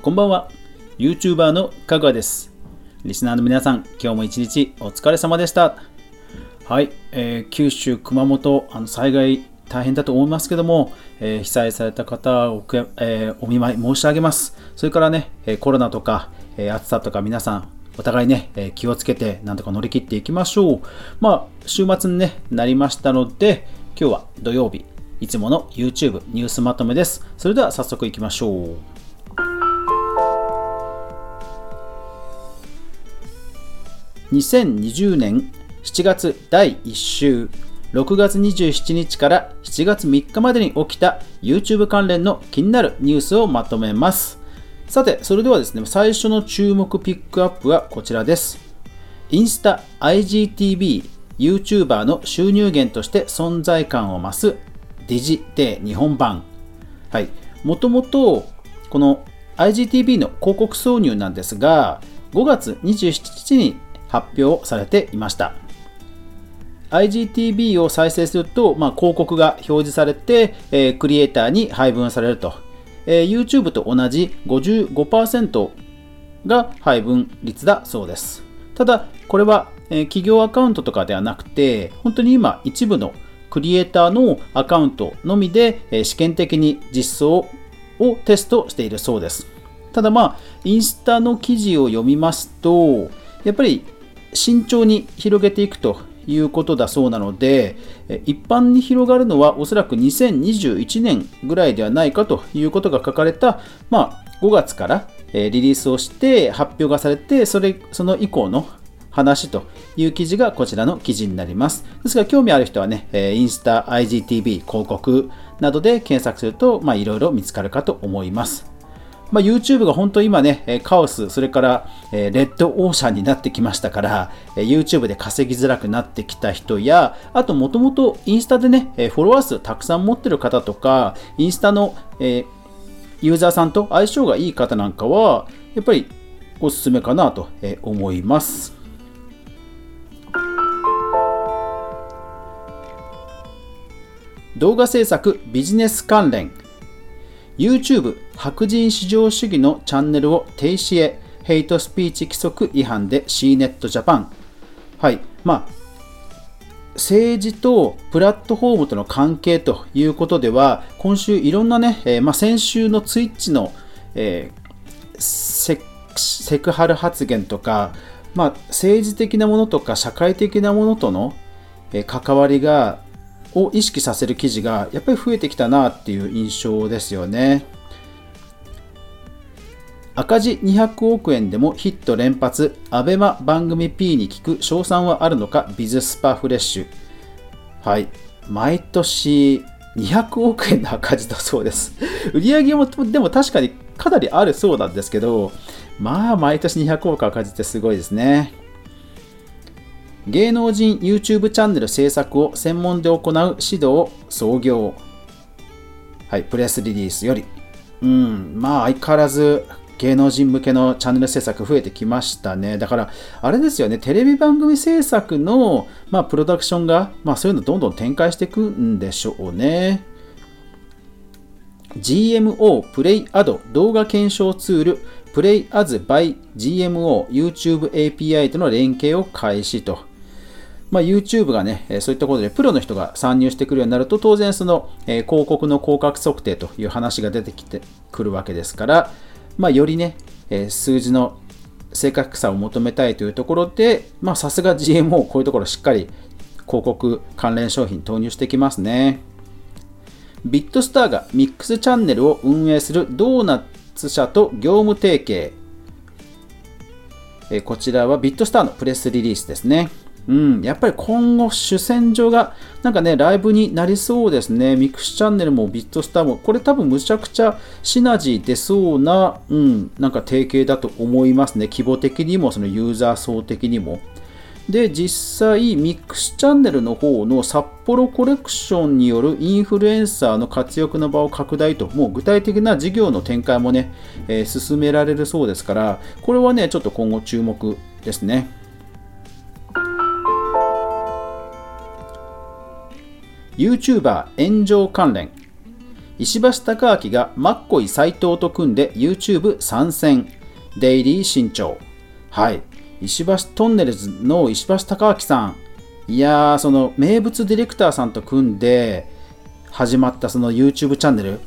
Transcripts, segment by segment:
こんばんは YouTuber のかぐわですリスナーの皆さん今日も一日お疲れ様でしたはい、えー、九州熊本あの災害大変だと思いますけども、えー、被災された方を、えー、お見舞い申し上げますそれからねコロナとか、え暑さとか皆さんお互いね、え気をつけてなんとか乗り切っていきましょう。まあ、週末に、ね、なりましたので、今日は土曜日、いつもの YouTube ニュースまとめです。それでは早速いきましょう。2020年7月第1週6月27日から7月3日までに起きた YouTube 関連の気になるニュースをまとめます。さて、それではですね、最初の注目ピックアップはこちらです。インスタ IGTV YouTuber の収入源として存在感を増すディジテ日本版。はい。もともと、この IGTV の広告挿入なんですが、5月27日に発表されていました。IGTV を再生すると、まあ、広告が表示されて、えー、クリエイターに配分されると。えー、YouTube と同じ55%が配分率だそうです。ただ、これは、えー、企業アカウントとかではなくて、本当に今一部のクリエイターのアカウントのみで、えー、試験的に実装をテストしているそうです。ただまあ、インスタの記事を読みますと、やっぱり慎重に広げていくということだそうなので、一般に広がるのはおそらく2021年ぐらいではないかということが書かれた、まあ、5月からリリースをして発表がされて、それその以降の話という記事がこちらの記事になります。ですが興味ある人はね、インスタ、IGTV、広告などで検索すると、まあ、いろいろ見つかるかと思います。まあ、YouTube が本当今ね、カオス、それから、レッドオーシャンになってきましたから、YouTube で稼ぎづらくなってきた人や、あともともとインスタでね、フォロワー数たくさん持ってる方とか、インスタの、ユーザーさんと相性がいい方なんかは、やっぱりおすすめかなと思います。動画制作ビジネス関連 YouTube 白人至上主義のチャンネルを停止へヘイトスピーチ規則違反で C ネットジャパンはいまあ政治とプラットフォームとの関係ということでは今週いろんなね、えー、まあ、先週のツイッチの、えー、セセクハラ発言とか、まあ、政治的なものとか社会的なものとの、えー、関わりがを意識させる記事がやっぱり増えてきたなっていう印象ですよね。赤字200億円でもヒット連発、アベマ番組 P に聞く賞賛はあるのか、ビズスパフレッシュ。はい。毎年200億円の赤字だそうです。売上もでも確かにかなりあるそうなんですけど、まあ毎年200億赤字ってすごいですね。芸能人 YouTube チャンネル制作を専門で行う指導創業。はい、プレスリリースより。うん、まあ相変わらず芸能人向けのチャンネル制作増えてきましたね。だから、あれですよね、テレビ番組制作の、まあ、プロダクションが、まあ、そういうのどんどん展開していくんでしょうね。GMO プレイアド動画検証ツールプレイアズ by GMO YouTube API との連携を開始と。まあ、YouTube がね、そういったことでプロの人が参入してくるようになると、当然その、え広告の広角測定という話が出てきてくるわけですから、まあ、よりね、え数字の正確さを求めたいというところで、ま、さすが GMO こういうところしっかり広告関連商品投入してきますね。ビットスターがミックスチャンネルを運営するドーナツ社と業務提携。えこちらはビットスターのプレスリリースですね。うん、やっぱり今後主戦場がなんかね、ライブになりそうですね。ミクスチャンネルもビットスターも、これ多分むちゃくちゃシナジー出そうな、うん、なんか提携だと思いますね。規模的にも、そのユーザー層的にも。で、実際、ミックスチャンネルの方の札幌コレクションによるインフルエンサーの活躍の場を拡大と、もう具体的な事業の展開もね、えー、進められるそうですから、これはね、ちょっと今後注目ですね。YouTuber 炎上関連石橋貴明がマッコイ斎藤と組んで YouTube 参戦。デイリー新潮。はい。石橋トンネルズの石橋貴明さん。いやー、その名物ディレクターさんと組んで始まったその YouTube チャンネル。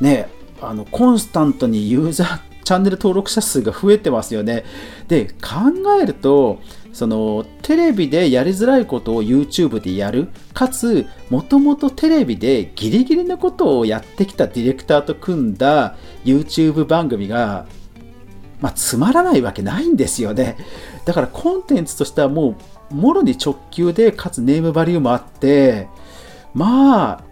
ね、あの、コンスタントにユーザー、チャンネル登録者数が増えてますよね。で、考えると、そのテレビでやりづらいことを YouTube でやるかつもともとテレビでギリギリのことをやってきたディレクターと組んだ YouTube 番組が、まあ、つまらないわけないんですよね。だからコンテンツとしてはもうもろに直球でかつネームバリューもあってまあ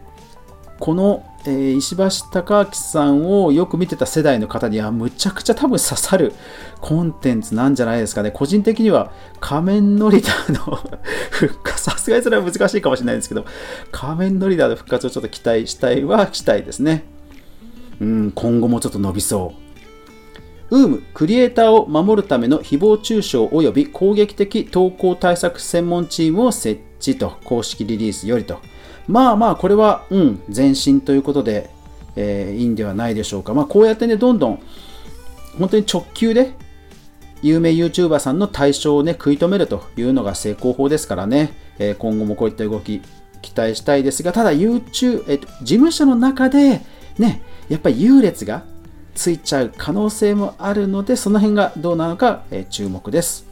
このえー、石橋貴明さんをよく見てた世代の方にはむちゃくちゃ多分刺さるコンテンツなんじゃないですかね。個人的には仮面ノリダーの 復活、さすがにそれは難しいかもしれないんですけど、仮面ノリダーの復活をちょっと期待したいはしたいですね。うん、今後もちょっと伸びそう。ウーム、クリエイターを守るための誹謗中傷及び攻撃的投稿対策専門チームを設置と公式リリースよりと。まあまあ、これは、うん、前進ということで、えー、いいんではないでしょうか。まあ、こうやってね、どんどん、本当に直球で、有名 YouTuber さんの対象をね、食い止めるというのが成功法ですからね、えー、今後もこういった動き、期待したいですが、ただ YouTube、えっと、事務所の中で、ね、やっぱり優劣がついちゃう可能性もあるので、その辺がどうなのか、えー、注目です。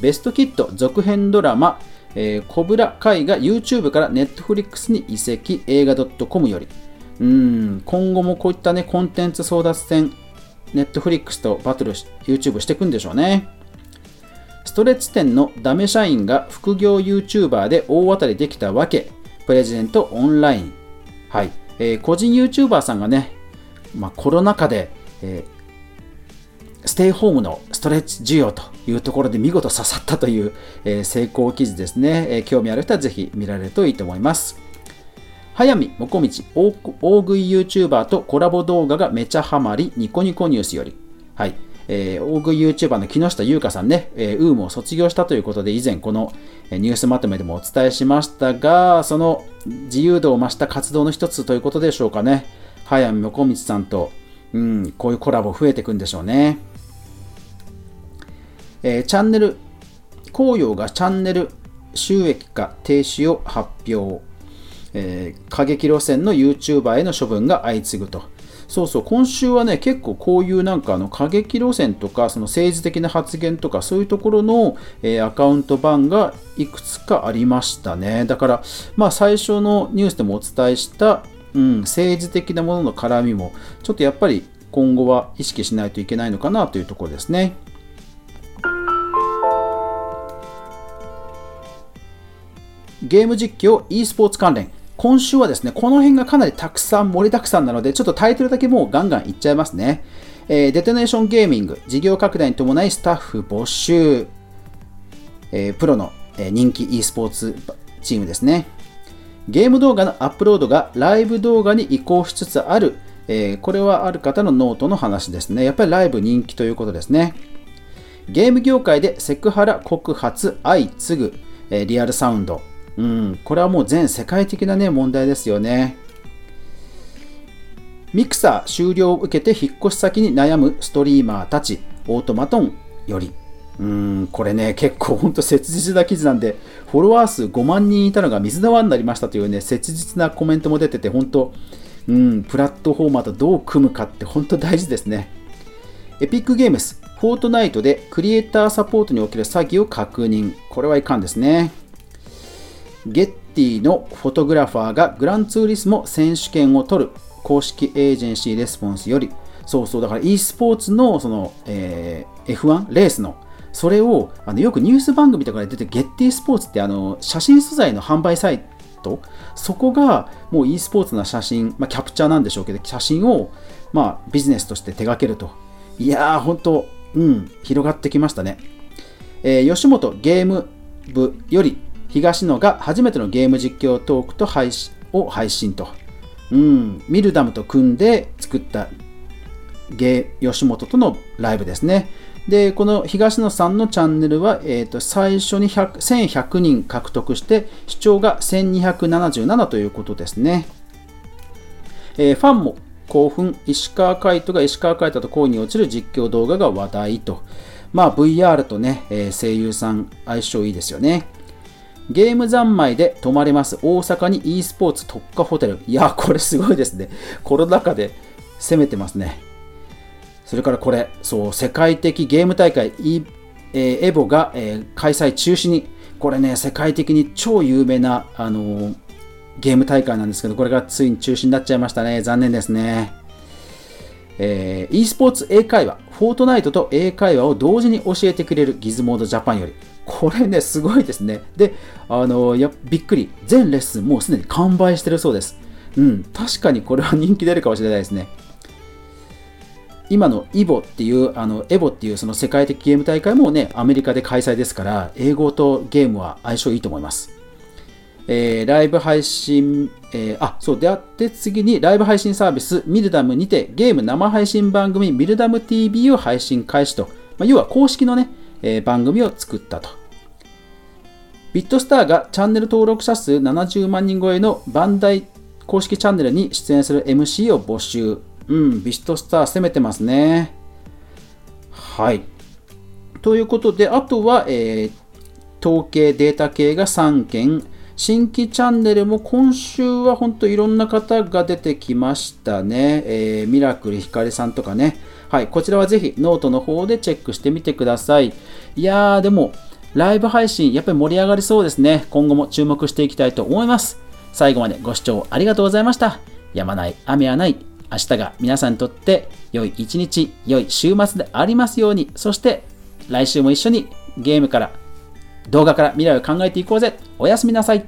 ベストキット続編ドラマ、えー、コブラ会が YouTube から Netflix に移籍映画 .com より。うん今後もこういったねコンテンツ争奪戦 Netflix とバトル YouTube していくんでしょうね。ストレッチ店のダメ社員が副業 YouTuber で大当たりできたわけ。プレジデントオンライン。はい、えー、個人 YouTuber さんがね、まあ、コロナ禍で、えーステイホームのストレッチ需要というところで見事刺さったという、え、成功記事ですね、え、興味ある人はぜひ見られるといいと思います。早見もこみち大食い YouTuber とコラボ動画がめちゃハマりニコニコニュースより。はい。えー、大食い YouTuber の木下優香さんね、えー、ウームを卒業したということで、以前このニュースまとめでもお伝えしましたが、その自由度を増した活動の一つということでしょうかね。早見もこみちさんと、うん、こういうコラボ増えていくんでしょうね。えー、チャンネル、紅葉がチャンネル収益化停止を発表。えー、過激路線の YouTuber への処分が相次ぐと。そうそう、今週はね、結構こういうなんかあの過激路線とか、その政治的な発言とか、そういうところの、えー、アカウント版がいくつかありましたね。だから、まあ最初のニュースでもお伝えした、うん、政治的なものの絡みも、ちょっとやっぱり今後は意識しないといけないのかなというところですね。ゲーム実況 e スポーツ関連。今週はですね、この辺がかなりたくさん盛りだくさんなので、ちょっとタイトルだけもうガンガンいっちゃいますね。えー、デトネーションゲーミング、事業拡大に伴いスタッフ募集。えー、プロの、え、人気 e スポーツチームですね。ゲーム動画のアップロードがライブ動画に移行しつつある。えー、これはある方のノートの話ですね。やっぱりライブ人気ということですね。ゲーム業界でセクハラ告発相次ぐ、え、リアルサウンド。うん、これはもう全世界的なね、問題ですよね。ミクサー終了を受けて引っ越し先に悩むストリーマーたち、オートマトンより。うん、これね、結構ほんと切実な記事なんで、フォロワー数5万人いたのが水の輪になりましたというね、切実なコメントも出てて、本当、うん、プラットフォーマーとどう組むかって本当大事ですね。エピックゲームス、フォートナイトでクリエイターサポートにおける詐欺を確認。これはいかんですね。ゲッティのフォトグラファーがグランツーリスモ選手権を取る公式エージェンシーレスポンスより、そうそう、だから e スポーツのその、えー、F1 レースの、それをあのよくニュース番組とかで出てゲッティスポーツってあの写真素材の販売サイト、そこがもう e スポーツの写真、まあ、キャプチャーなんでしょうけど、写真を、まあ、ビジネスとして手掛けると。いやー、本当、うん、広がってきましたね。えー、吉本ゲーム部より東野が初めてのゲーム実況トークと配信を配信と。うん、ミルダムと組んで作ったゲ吉本とのライブですね。で、この東野さんのチャンネルは、えー、と最初に1100人獲得して、視聴が1277ということですね。えー、ファンも興奮、石川海人が石川海人と恋に落ちる実況動画が話題と。まあ VR とね、えー、声優さん相性いいですよね。ゲーム三昧で泊まれます大阪に e スポーツ特化ホテル。いや、これすごいですね。コロナ禍で攻めてますね。それからこれ、そう、世界的ゲーム大会、e えー、エボが、えー、開催中止に、これね、世界的に超有名な、あのー、ゲーム大会なんですけど、これがついに中止になっちゃいましたね。残念ですね。えー、e スポーツ英会話、フォートナイトと英会話を同時に教えてくれるギズモードジャパンより。これね、すごいですね。で、あのやびっくり。全レッスンもうすでに完売してるそうです。うん、確かにこれは人気出るかもしれないですね。今のイボっていう、あの、エボっていうその世界的ゲーム大会もね、アメリカで開催ですから、英語とゲームは相性いいと思います。えー、ライブ配信、えー、あ、そうであって次にライブ配信サービスミルダムにてゲーム生配信番組ミルダム TV を配信開始と、まあ、要は公式のね、えー、番組を作ったと。ビットスターがチャンネル登録者数70万人超えのバンダイ公式チャンネルに出演する MC を募集。うん、ビットスター攻めてますね。はい。ということで、あとは、えー、統計データ系が3件、新規チャンネルも今週は本当いろんな方が出てきましたね。えー、ミラクルひかりさんとかね。はい、こちらはぜひノートの方でチェックしてみてください。いやー、でも、ライブ配信、やっぱり盛り上がりそうですね。今後も注目していきたいと思います。最後までご視聴ありがとうございました。やまない、雨はない。明日が皆さんにとって良い一日、良い週末でありますように。そして、来週も一緒にゲームから動画から未来を考えていこうぜ。おやすみなさい。